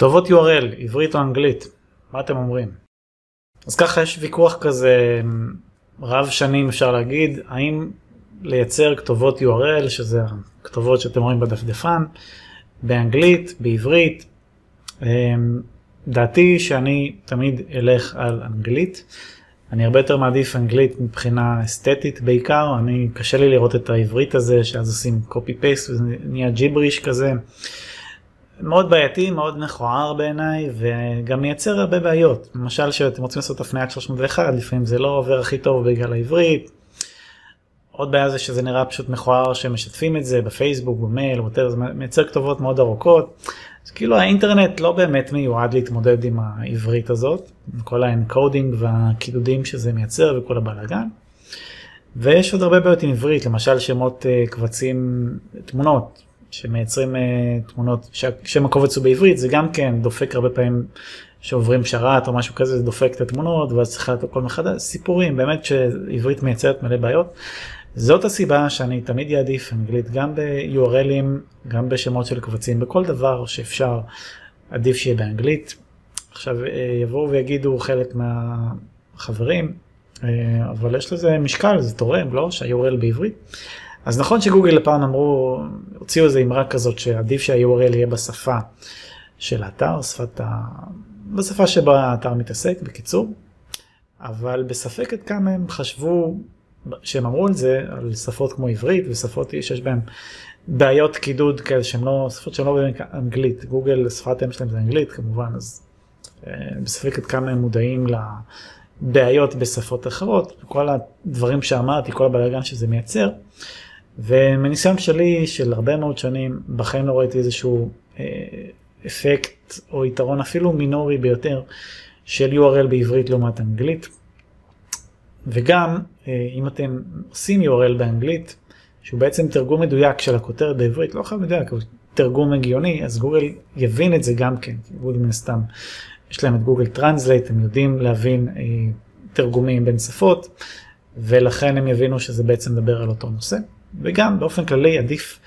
כתובות URL, עברית או אנגלית, מה אתם אומרים? אז ככה יש ויכוח כזה רב שנים אפשר להגיד, האם לייצר כתובות URL, שזה הכתובות שאתם רואים בדפדפן, באנגלית, בעברית. אמ, דעתי שאני תמיד אלך על אנגלית. אני הרבה יותר מעדיף אנגלית מבחינה אסתטית בעיקר, אני קשה לי לראות את העברית הזה שאז עושים קופי פייסט וזה נהיה ג'יבריש כזה. מאוד בעייתי, מאוד מכוער בעיניי וגם מייצר הרבה בעיות. למשל שאתם רוצים לעשות הפניית 301 לפעמים זה לא עובר הכי טוב בגלל העברית. עוד בעיה זה שזה נראה פשוט מכוער שמשתפים את זה בפייסבוק, במייל, וואטר, זה מייצר כתובות מאוד ארוכות. אז כאילו האינטרנט לא באמת מיועד להתמודד עם העברית הזאת, עם כל ה encoding והקידודים שזה מייצר וכל הבלאגן. ויש עוד הרבה בעיות עם עברית, למשל שמות uh, קבצים, תמונות, שמייצרים uh, תמונות, שם הקובץ הוא בעברית, זה גם כן דופק הרבה פעמים שעוברים שרת או משהו כזה, זה דופק את התמונות ואז צריך לעשות הכל מחדש, סיפורים, באמת שעברית מייצרת מלא בעיות. זאת הסיבה שאני תמיד אעדיף אנגלית גם ב-URLים, גם בשמות של קבצים, בכל דבר שאפשר, עדיף שיהיה באנגלית. עכשיו אה, יבואו ויגידו חלק מהחברים, אה, אבל יש לזה משקל, זה תורם, לא? שה-URL בעברית. אז נכון שגוגל הפעם אמרו, הוציאו איזה אמרה כזאת שעדיף שה-URL יהיה בשפה של האתר, שפת ה... בשפה שבה האתר מתעסק, בקיצור, אבל בספק עד כמה הם חשבו שהם אמרו על זה, על שפות כמו עברית ושפות שיש בהן בעיות קידוד כאלה שהן לא, שפות שהן לא באנגלית, גוגל שפת אם שלהם זה אנגלית כמובן, אז אה, בספק עד כמה הם מודעים לבעיות בשפות אחרות, כל הדברים שאמרתי, כל הבלאגן שזה מייצר. ומניסיון שלי של הרבה מאוד שנים, בחיים לא ראיתי איזשהו אה, אפקט או יתרון אפילו מינורי ביותר של URL בעברית לעומת אנגלית. וגם אה, אם אתם עושים URL באנגלית, שהוא בעצם תרגום מדויק של הכותרת בעברית, לא חייב מדויק, אבל תרגום הגיוני, אז גוגל יבין את זה גם כן, גוגל מן הסתם, יש להם את Google Translate, הם יודעים להבין אה, תרגומים בין שפות, ולכן הם יבינו שזה בעצם מדבר על אותו נושא, וגם באופן כללי עדיף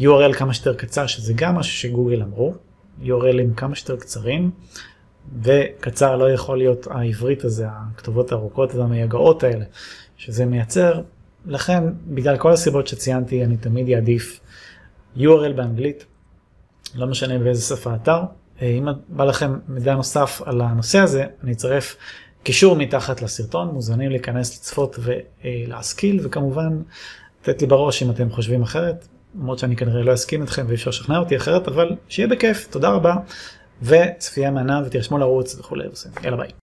URL כמה שיותר קצר, שזה גם משהו שגוגל אמרו, URL ים כמה שיותר קצרים. וקצר לא יכול להיות העברית הזה, הכתובות הארוכות והמייגעות האלה, שזה מייצר. לכן, בגלל כל הסיבות שציינתי, אני תמיד אעדיף URL באנגלית, לא משנה באיזה שפה אתר. אה, אם בא לכם מידע נוסף על הנושא הזה, אני אצרף קישור מתחת לסרטון, מוזמנים להיכנס לצפות ולהשכיל, וכמובן, לתת לי בראש אם אתם חושבים אחרת, למרות שאני כנראה לא אסכים איתכם ואי אפשר לשכנע אותי אחרת, אבל שיהיה בכיף, תודה רבה. וצפייה מהנה ותרשמו לערוץ וכולי. יאללה ביי.